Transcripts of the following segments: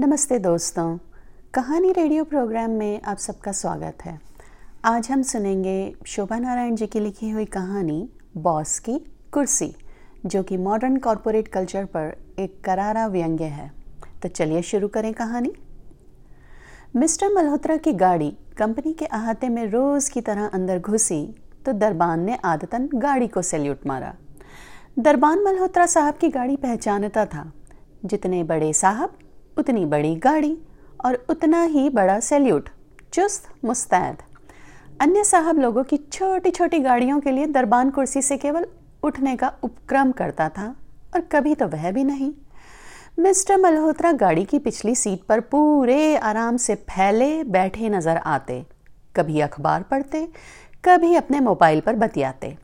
नमस्ते दोस्तों। कहानी रेडियो प्रोग्राम में आप सबका स्वागत है। आज हम सुनेंगे शोभा नारायण जी की लिखी हुई कहानी, बॉस की कुर्सी, जो कि मॉडर्न कॉरपोरेट कल्चर पर एक करारा व्यंग्य है। तो चलिए शुरू करें कहानी। मिस्टर मल्होत्रा की गाड़ी कंपनी के अहाते में रोज की तरह अंदर घुसी तो दरबान ने आदतन गाड़ी को सैल्यूट मारा। दरबान मल्होत्रा साहब की गाड़ी पहचानता था। जितने बड़े साहब उतनी बड़ी गाड़ी और उतना ही बड़ा सैल्यूट। चुस्त, मुस्तैद। अन्य साहब लोगों की छोटी छोटी गाड़ियों के लिए दरबान कुर्सी से केवल उठने का उपक्रम करता था और कभी तो वह भी नहीं। मिस्टर मल्होत्रा गाड़ी की पिछली सीट पर पूरे आराम से फैले बैठे नज़र आते, कभी अखबार पढ़ते, कभी अपने मोबाइल पर बतियाते।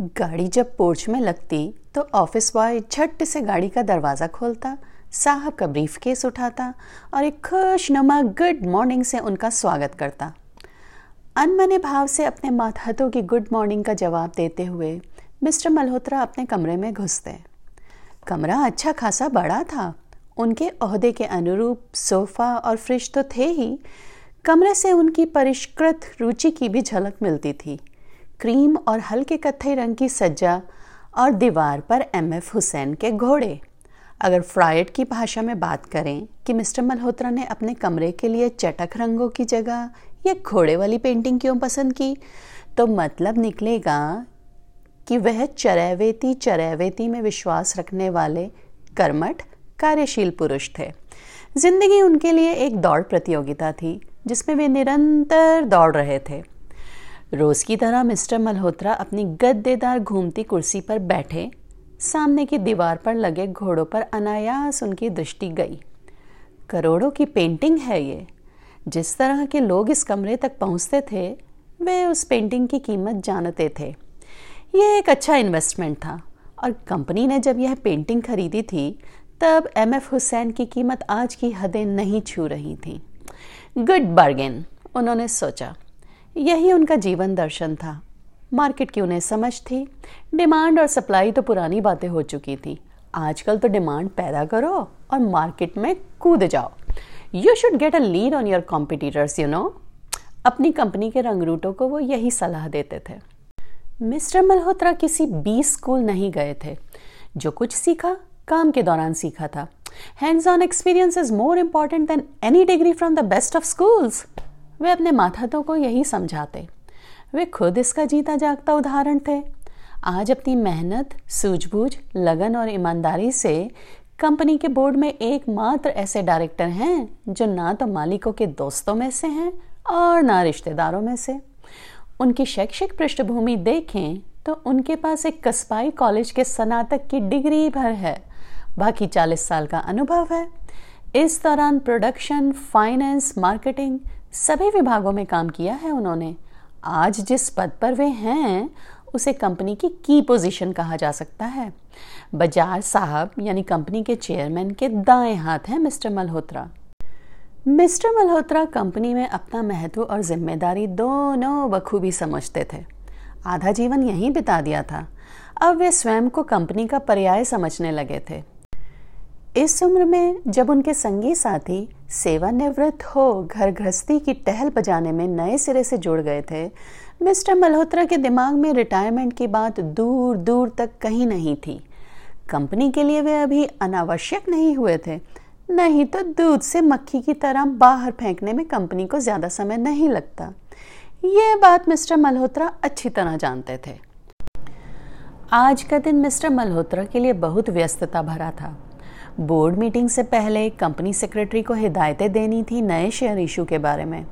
गाड़ी जब पोर्च में लगती तो ऑफ़िस बॉय झट से गाड़ी का दरवाज़ा खोलता, साहब का ब्रीफ केस उठाता और एक खुशनुमा गुड मॉर्निंग से उनका स्वागत करता। अनमने भाव से अपने मातहतों की गुड मॉर्निंग का जवाब देते हुए मिस्टर मल्होत्रा अपने कमरे में घुसते। कमरा अच्छा खासा बड़ा था। उनके अहदे के अनुरूप सोफ़ा और फ्रिज तो थे ही। कमरे से उनकी परिष्कृत रुचि की भी झलक मिलती थी। क्रीम और हल्के कत्थई रंग की सज्जा और दीवार पर एम एफ़ हुसैन के घोड़े। अगर फ्राइड की भाषा में बात करें कि मिस्टर मल्होत्रा ने अपने कमरे के लिए चटक रंगों की जगह या घोड़े वाली पेंटिंग क्यों पसंद की तो मतलब निकलेगा कि वह चरैवेती चरैवेती में विश्वास रखने वाले कर्मठ, कार्यशील पुरुष थे। ज़िंदगी उनके लिए एक दौड़ प्रतियोगिता थी, जिसमें वे निरंतर दौड़ रहे थे। रोज की तरह मिस्टर मल्होत्रा अपनी गद्देदार घूमती कुर्सी पर बैठे, सामने की दीवार पर लगे घोड़ों पर अनायास उनकी दृष्टि गई। करोड़ों की पेंटिंग है ये। जिस तरह के लोग इस कमरे तक पहुँचते थे, वे उस पेंटिंग की कीमत जानते थे। यह एक अच्छा इन्वेस्टमेंट था और कंपनी ने जब यह पेंटिंग खरीदी थी, तब एम एफ़ हुसैन की कीमत आज की हदें नहीं छू रही थी। गुड बार्गेन उन्होंने सोचा। यही उनका जीवन दर्शन था। मार्केट की उन्हें समझ थी। डिमांड और सप्लाई तो पुरानी बातें हो चुकी थी। आजकल तो डिमांड पैदा करो और मार्केट में कूद जाओ। You should get a lead on your competitors you know अपनी कंपनी के रंगरूटों को वो यही सलाह देते थे। मिस्टर मल्होत्रा किसी बी स्कूल नहीं गए थे। जो कुछ सीखा, काम के दौरान सीखा था। Hands on experience is more important than any degree from the best of schools वे अपने माथातों को यही समझाते। वे खुद इसका जीता जागता उदाहरण थे। आज अपनी मेहनत, सूझबूझ, लगन और ईमानदारी से कंपनी के बोर्ड में एकमात्र ऐसे डायरेक्टर हैं जो ना तो मालिकों के दोस्तों में से हैं और ना रिश्तेदारों में से। उनकी शैक्षिक पृष्ठभूमि देखें तो उनके पास एक कस्बाई कॉलेज के स्नातक की डिग्री भर है। बाकी चालीस साल का अनुभव है। इस दौरान प्रोडक्शन, फाइनेंस, मार्केटिंग सभी विभागों में काम किया है उन्होंने। आज जिस पद पर वे हैं, उसे कंपनी की की पोजीशन कहा जा सकता है। बजाज साहब, यानी कंपनी के चेयरमैन के दाएँ हाथ हैं Mister Malhotra. Mister Malhotra company में अपना महत्व और ज़िम्मेदारी दोनों बखूबी समझते थे। आधा जीवन यहीं बिता दिया था। अब वे स्वयं को कंपनी का पर्याय समझने लगे थे। इस उम्र में जब उनके संगी साथी सेवानिवृत्त हो, घर गृहस्थी की टहल बजाने में नए सिरे से जुड़ गए थे, मिस्टर मल्होत्रा के दिमाग में रिटायरमेंट की बात दूर दूर तक कहीं नहीं थी। कंपनी के लिए वे अभी अनावश्यक नहीं हुए थे, नहीं तो दूध से मक्खी की तरह बाहर फेंकने में कंपनी को ज़्यादा समय नहीं लगता। ये बात मिस्टर मल्होत्रा अच्छी तरह जानते थे। आज का दिन मिस्टर मल्होत्रा के लिए बहुत व्यस्तता भरा था। बोर्ड मीटिंग से पहले कंपनी सेक्रेटरी को हिदायतें देनी थी नए शेयर इशू के बारे में।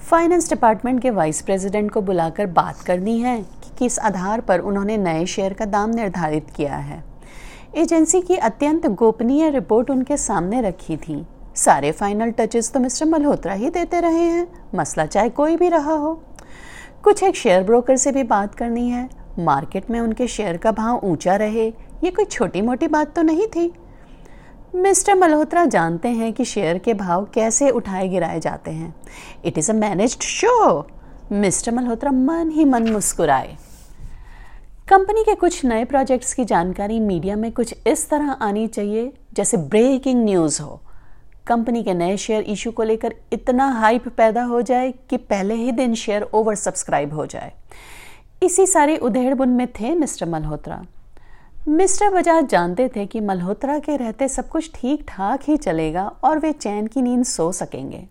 फाइनेंस डिपार्टमेंट के वाइस प्रेसिडेंट को बुलाकर बात करनी है कि किस आधार पर उन्होंने नए शेयर का दाम निर्धारित किया है। एजेंसी की अत्यंत गोपनीय रिपोर्ट उनके सामने रखी थी। सारे फाइनल टचेस तो मिस्टर मल्होत्रा ही देते रहे हैं, मसला चाहे कोई भी रहा हो। कुछ एक शेयर ब्रोकर से भी बात करनी है। मार्केट में उनके शेयर का भाव ऊँचा रहे, ये कोई छोटी मोटी बात तो नहीं थी। मिस्टर मल्होत्रा जानते हैं कि शेयर के भाव कैसे उठाए गिराए जाते हैं। It is a managed show Mister Malhotra मन ही मन मुस्कुराए। कंपनी के कुछ नए प्रोजेक्ट्स की जानकारी मीडिया में कुछ इस तरह आनी चाहिए, जैसे ब्रेकिंग न्यूज़ हो। कंपनी के नए शेयर इशू को लेकर इतना हाइप पैदा हो जाए कि पहले ही दिन शेयर ओवर सब्सक्राइब हो जाए। इसी सारी उधेड़बुन में थे मिस्टर मल्होत्रा। मिस्टर बजाज जानते थे कि मल्होत्रा के रहते सब कुछ ठीक ठाक ही चलेगा और वे चैन की नींद सो सकेंगे।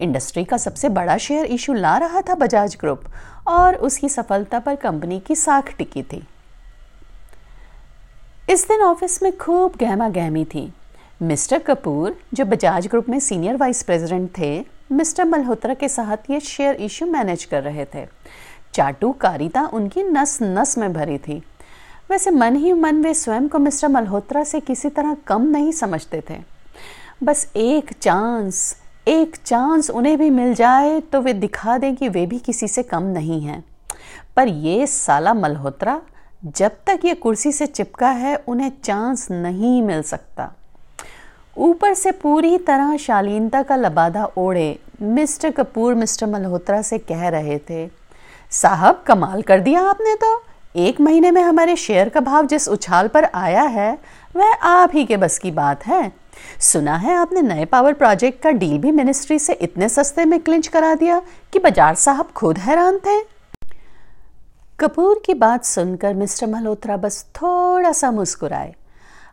इंडस्ट्री का सबसे बड़ा शेयर इशू ला रहा था बजाज ग्रुप और उसकी सफलता पर कंपनी की साख टिकी थी। इस दिन ऑफ़िस में खूब गहमा गहमी थी। मिस्टर कपूर, जो बजाज ग्रुप में सीनियर वाइस प्रेसिडेंट थे, मिस्टर मल्होत्रा के साथ ये शेयर इशू मैनेज कर रहे थे। चाटू कारिता उनकी नस नस में भरी थी। वैसे मन ही मन वे स्वयं को मिस्टर मल्होत्रा से किसी तरह कम नहीं समझते थे। बस एक चांस एक चांस उन्हें भी मिल जाए तो वे दिखा दें कि वे भी किसी से कम नहीं हैं। पर ये साला मल्होत्रा, जब तक ये कुर्सी से चिपका है, उन्हें चांस नहीं मिल सकता। ऊपर से पूरी तरह शालीनता का लबादा ओढ़े मिस्टर कपूर, मिस्टर मल्होत्रा से कह रहे थे, साहब, कमाल कर दिया आपने तो। एक महीने में हमारे शेयर का भाव जिस उछाल पर आया है, वह आप ही के बस की बात है। सुना है आपने नए पावर प्रोजेक्ट का डील भी मिनिस्ट्री से इतने सस्ते में क्लिंच करा दिया कि बाज़ार साहब खुद हैरान थे। कपूर की बात सुनकर मिस्टर मल्होत्रा बस थोड़ा सा मुस्कुराए।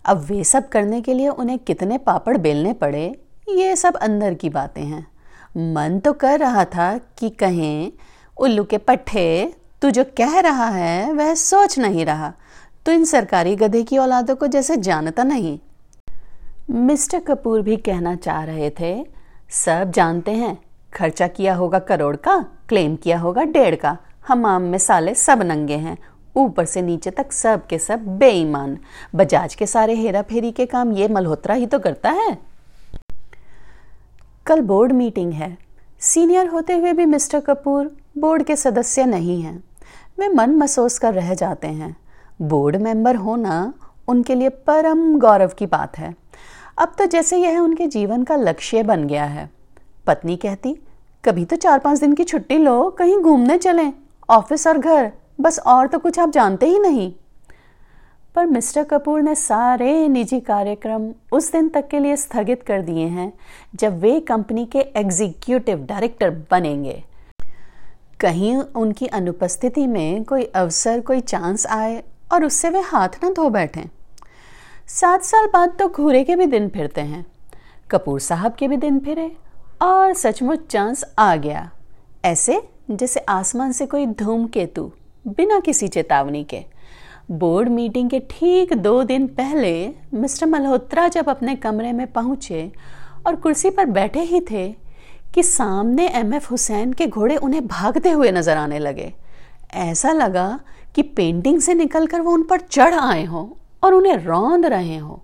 अब वे सब करने के लिए उन्हें कितने पापड़ बेलने पड़े, ये सब अंदर की बातें हैं। मन तो कर रहा था कि कहें, उल्लू के पट्टे तू जो कह रहा है, वह सोच नहीं रहा। तो इन सरकारी गधे की औलादों को जैसे जानता नहीं। मिस्टर कपूर भी कहना चाह रहे थे, सब जानते हैं, खर्चा किया होगा करोड़ का, क्लेम किया होगा डेढ़ का। हमाम में साले सब नंगे हैं, ऊपर से नीचे तक सब के सब बेईमान। बजाज के सारे हेरा फेरी के काम ये मल्होत्रा ही तो करता है। कल बोर्ड मीटिंग है। सीनियर होते हुए भी मिस्टर कपूर बोर्ड के सदस्य नहीं हैं। वे मन महसूस कर रह जाते हैं। बोर्ड मेंबर होना उनके लिए परम गौरव की बात है। अब तो जैसे यह उनके जीवन का लक्ष्य बन गया है। पत्नी कहती, कभी तो चार पाँच दिन की छुट्टी लो, कहीं घूमने चलें, ऑफ़िस और घर, बस और तो कुछ आप जानते ही नहीं। पर मिस्टर कपूर ने सारे निजी कार्यक्रम उस दिन तक के लिए स्थगित कर दिए हैं, जब वे कंपनी के एग्जीक्यूटिव डायरेक्टर बनेंगे। कहीं उनकी अनुपस्थिति में कोई अवसर, कोई चांस आए और उससे वे हाथ न धो बैठें। सात साल बाद तो घूरे के भी दिन फिरते हैं, कपूर साहब के भी दिन फिरे और सचमुच चांस आ गया। ऐसे जैसे आसमान से कोई धूम धूमकेतु बिना किसी चेतावनी के। बोर्ड मीटिंग के ठीक दो दिन पहले मिस्टर मल्होत्रा जब अपने कमरे में पहुँचे और कुर्सी पर बैठे ही थे कि सामने एम एफ़ हुसैन के घोड़े उन्हें भागते हुए नज़र आने लगे। ऐसा लगा कि पेंटिंग से निकलकर वो उन पर चढ़ आए हों और उन्हें रौंद रहे हो।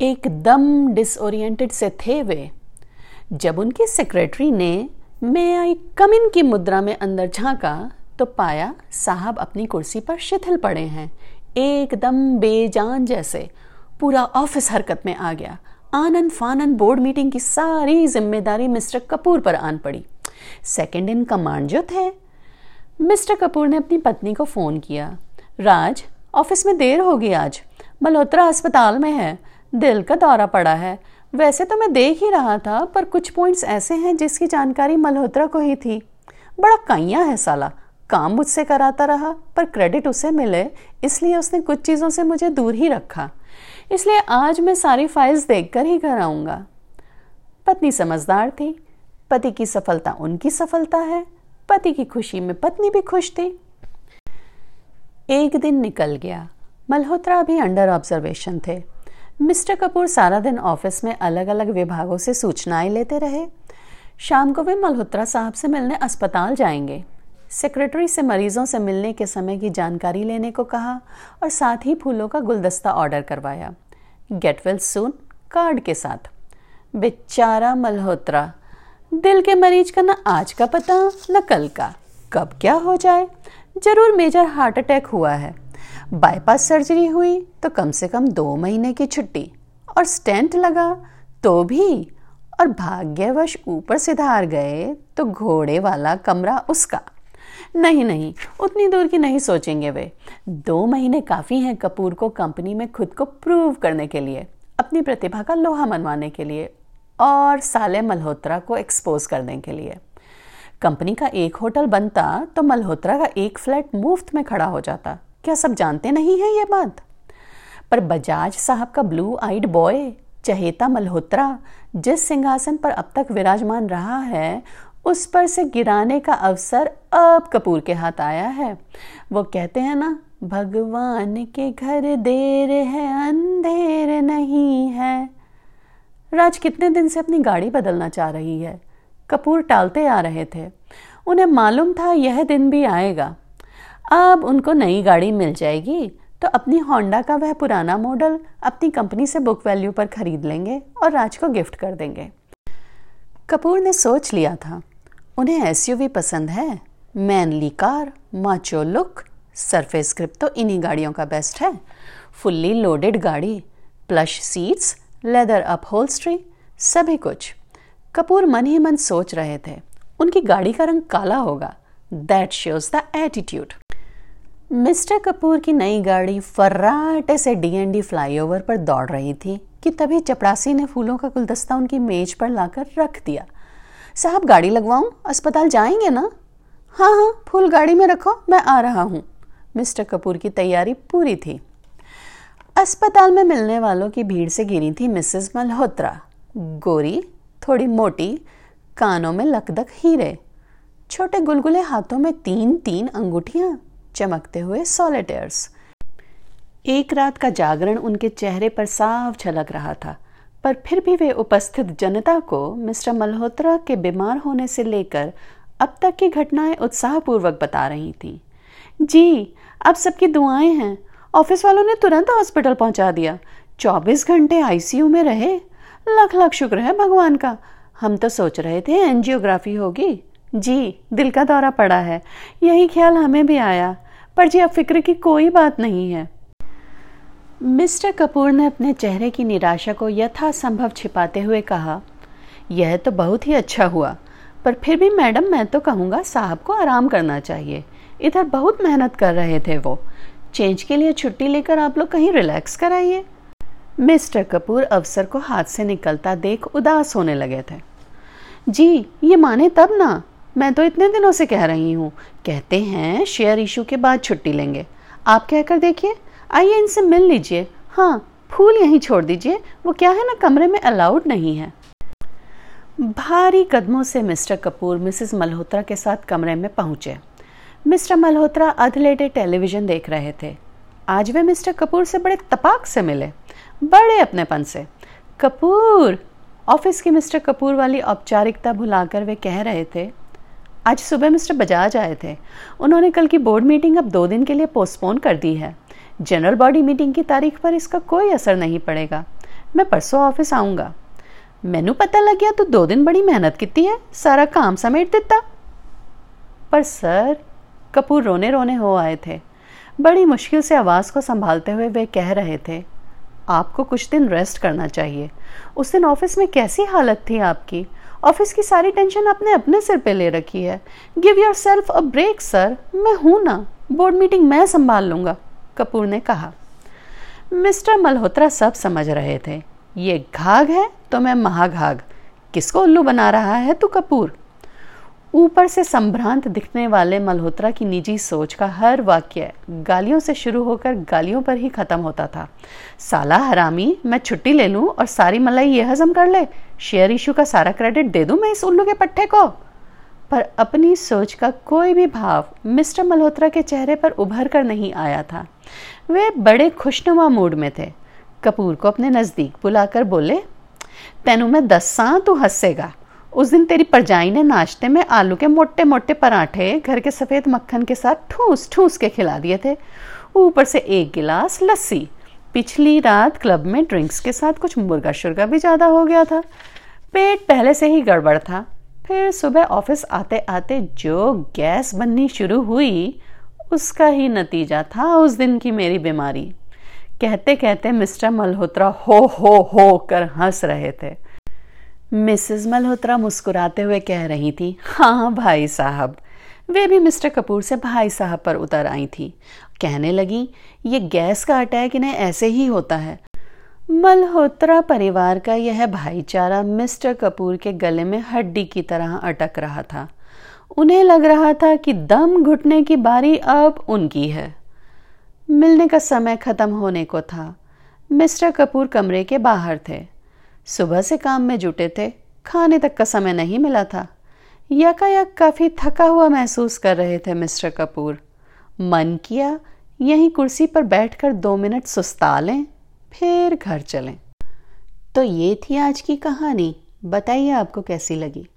एकदम डिसोरिएंटेड से थे वे। जब उनकी सेक्रेटरी ने मे आई कमिन की मुद्रा में अंदर झांका तो पाया साहब अपनी कुर्सी पर शिथिल पड़े हैं। एकदम बेजान जैसे। पूरा ऑफ़िस हरकत में आ गया। आनंद फानन बोर्ड मीटिंग की सारी ज़िम्मेदारी मिस्टर कपूर पर आन पड़ी। सेकंड इन कमांड जो थे मिस्टर कपूर ने अपनी पत्नी को फ़ोन किया। राज ऑफ़िस में देर होगी आज। मल्होत्रा अस्पताल में है। दिल का दौरा पड़ा है। वैसे तो मैं देख ही रहा था, पर कुछ पॉइंट्स ऐसे हैं जिसकी जानकारी मल्होत्रा को ही थी। बड़ा कैया है साला। काम मुझसे कराता रहा, पर क्रेडिट उसे मिले, इसलिए उसने कुछ चीज़ों से मुझे दूर ही रखा। इसलिए आज मैं सारी फाइल्स देखकर ही घर आऊँगा। पत्नी समझदार थी, पति की सफलता उनकी सफलता है, पति की खुशी में पत्नी भी खुश थी। एक दिन निकल गया। मल्होत्रा भी अंडर ऑब्जर्वेशन थे। मिस्टर कपूर सारा दिन ऑफ़िस में अलग अलग विभागों से सूचनाएँ लेते रहे। शाम को वे मल्होत्रा साहब से मिलने अस्पताल जाएँगे। सेक्रेटरी से मरीजों से मिलने के समय की जानकारी लेने को कहा और साथ ही फूलों का गुलदस्ता ऑर्डर करवाया। गेट वेल सून कार्ड के साथ। बेचारा मल्होत्रा, दिल के मरीज़ का ना आज का पता, न कल का। कब क्या हो जाए? ज़रूर मेजर हार्ट अटैक हुआ है। बाईपास सर्जरी हुई तो कम से कम दो महीने की छुट्टी। और स्टेंट लगा तो भी। और भाग्यवश ऊपर से धार गए तो घोड़े वाला कमरा उसका। नहीं नहीं, उतनी दूर की नहीं सोचेंगे वे। दो महीने काफ़ी हैं कपूर को कंपनी में खुद को प्रूव करने के लिए, अपनी प्रतिभा का लोहा मनवाने के लिए और साले मल्होत्रा को एक्सपोज करने के लिए। कंपनी का एक होटल बनता तो मल्होत्रा का एक फ्लैट मुफ़्त में खड़ा हो जाता। क्या सब जानते नहीं है ये बात? पर बजाज साहब का ब्लू आइड बॉय चहेता मल्होत्रा, जिस सिंहासन पर अब तक विराजमान रहा है उस पर से गिराने का अवसर अब कपूर के हाथ आया है। वो कहते हैं ना, भगवान के घर देर है, अंधेर नहीं है। राज कितने दिन से अपनी गाड़ी बदलना चाह रही है? कपूर टालते आ रहे थे। उन्हें मालूम था यह दिन भी आएगा। अब उनको नई गाड़ी मिल जाएगी तो अपनी होंडा का वह पुराना मॉडल अपनी कंपनी से बुक वैल्यू पर खरीद लेंगे और राज को गिफ्ट कर देंगे। कपूर ने सोच लिया था उन्हें एसयूवी पसंद है। Manly car macho look surface grip तो इन्हीं गाड़ियों का बेस्ट है। फुल्ली लोडेड गाड़ी plush seats leather upholstery सभी कुछ। कपूर मन ही मन सोच रहे थे, उनकी गाड़ी का रंग काला होगा। That shows the attitude Mister Kapoor की नई गाड़ी फर्राटे से डीएनडी फ्लाईओवर पर दौड़ रही थी कि तभी चपड़ासी ने फूलों का गुलदस्ता उनकी मेज पर लाकर रख दिया। साहब गाड़ी लगवाऊं? अस्पताल जाएँगे ना? हाँ हाँ फूल गाड़ी में रखो, मैं आ रहा हूँ। मिस्टर कपूर की तैयारी पूरी थी। अस्पताल में मिलने वालों की भीड़ से गिरी थी मिसेस मल्होत्रा। गोरी, थोड़ी मोटी, कानों में लकदक हीरे। छोटे गुलगुले हाथों में तीन तीन अंगूठियाँ, चमकते हुए सॉलिटेयर्स एक रात का जागरण उनके चेहरे पर साफ़ झलक रहा था। पर फिर भी वे उपस्थित जनता को मिस्टर मल्होत्रा के बीमार होने से लेकर अब तक की घटनाएँ उत्साहपूर्वक बता रही थी। जी, अब सबकी दुआएँ हैं। ऑफ़िस वालों ने तुरंत हॉस्पिटल पहुँचा दिया। 24 घंटे आईसीयू में रहे। लाख लाख शुक्र है भगवान का। हम तो सोच रहे थे एनजियोग्राफी होगी। जी, दिल का दौरा पड़ा है। यही ख्याल हमें भी आया। पर जी, अब फ़िक्र की कोई बात नहीं है। मिस्टर कपूर ने अपने चेहरे की निराशा को यथासंभव छिपाते हुए कहा, यह तो बहुत ही अच्छा हुआ, पर फिर भी मैडम, मैं तो कहूँगा साहब को आराम करना चाहिए। इधर बहुत मेहनत कर रहे थे वो। चेंज के लिए छुट्टी लेकर आप लोग कहीं रिलैक्स कराइए। मिस्टर कपूर अवसर को हाथ से निकलता देख उदास होने लगे थे। जी, ये माने तब ना, मैं तो इतने दिनों से कह रही हूँ। कहते हैं शेयर इशू के बाद छुट्टी लेंगे। आप कहकर देखिए। आइए इनसे मिल लीजिए। हाँ फूल यहीं छोड़ दीजिए। वो क्या है ना, कमरे में अलाउड नहीं है। भारी कदमों से मिस्टर कपूर मिसेस मल्होत्रा के साथ कमरे में पहुँचे। मिस्टर मल्होत्रा अधलेटे टेलीविज़न देख रहे थे। आज वे मिस्टर कपूर से बड़े तपाक से मिले। बड़े अपनेपन से। कपूर! ऑफ़िस की मिस्टर कपूर वाली औपचारिकता भुलाकर वे कह रहे थे, आज सुबह मिस्टर बजाज आए थे। उन्होंने कल की बोर्ड मीटिंग अब दो दिन के लिए पोस्टपोन कर दी है। जनरल बॉडी मीटिंग की तारीख पर इसका कोई असर नहीं पड़ेगा। मैं परसों ऑफ़िस आऊँगा। मैनू पता लग गया तो दो दिन बड़ी मेहनत की है, सारा काम समेट देता पर सर, कपूर रोने रोने हो आए थे। बड़ी मुश्किल से आवाज़ को संभालते हुए वे कह रहे थे, आपको कुछ दिन रेस्ट करना चाहिए। उस दिन ऑफ़िस में कैसी हालत थी आपकी? ऑफ़िस की सारी टेंशन आपने अपने सिर पे ले रखी है। Give yourself a break sir मैं हूँ ना। बोर्ड मीटिंग मैं संभाल लूँगा। कपूर ने कहा, मिस्टर मल्होत्रा सब समझ रहे थे। ये घाघ है तो मैं महाघाघ। किसको उल्लू बना रहा है तू कपूर? ऊपर से संभ्रांत दिखने वाले मल्होत्रा की निजी सोच का हर वाक्य गालियों से शुरू होकर गालियों पर ही खत्म होता था। साला हरामी, मैं छुट्टी ले लूँ और सारी मलाई ये हजम कर ले। शेयर इशू का सारा क्रेडिट दे दूँ मैं इस उल्लू के पट्टे को? पर अपनी सोच का कोई भी भाव मिस्टर मल्होत्रा के चेहरे पर उभर कर नहीं आया था। वे बड़े खुशनुमा मूड में थे। कपूर को अपने नज़दीक बुलाकर बोले, तेनू मैं दस तू हंसेगा। उस दिन तेरी परजाई ने नाश्ते में आलू के मोटे मोटे पराठे, घर के सफ़ेद मक्खन के साथ ठूस ठूस के खिला दिए थे। ऊपर से एक गिलास लस्सी। पिछली रात क्लब में ड्रिंक्स के साथ कुछ मुर्गा शुर्गा भी ज़्यादा हो गया था। पेट पहले से ही गड़बड़ था। फिर सुबह ऑफ़िस आते आते जो गैस बननी शुरू हुई, उसका ही नतीजा था उस दिन की मेरी बीमारी। कहते कहते मिस्टर मल्होत्रा हो हो हो कर हंस रहे थे। मिसेस मल्होत्रा मुस्कुराते हुए कह रही थी हाँ भाई साहब। वे भी मिस्टर कपूर से भाई साहब पर उतर आई थी। कहने लगी, ये गैस का अटैक इन्हें ऐसे ही होता है। मल्होत्रा परिवार का यह भाईचारा मिस्टर कपूर के गले में हड्डी की तरह अटक रहा था। उन्हें लग रहा था कि दम घुटने की बारी अब उनकी है। मिलने का समय खत्म होने को था। मिस्टर कपूर कमरे के बाहर थे। सुबह से काम में जुटे थे। खाने तक का समय नहीं मिला था। यकायक काफ़ी थका हुआ महसूस कर रहे थे मिस्टर कपूर। मन किया, यहीं कुर्सी पर बैठकर दो मिनट सुस्ता लें। फिर घर चलें। तो ये थी आज की कहानी। बताइए आपको कैसी लगी?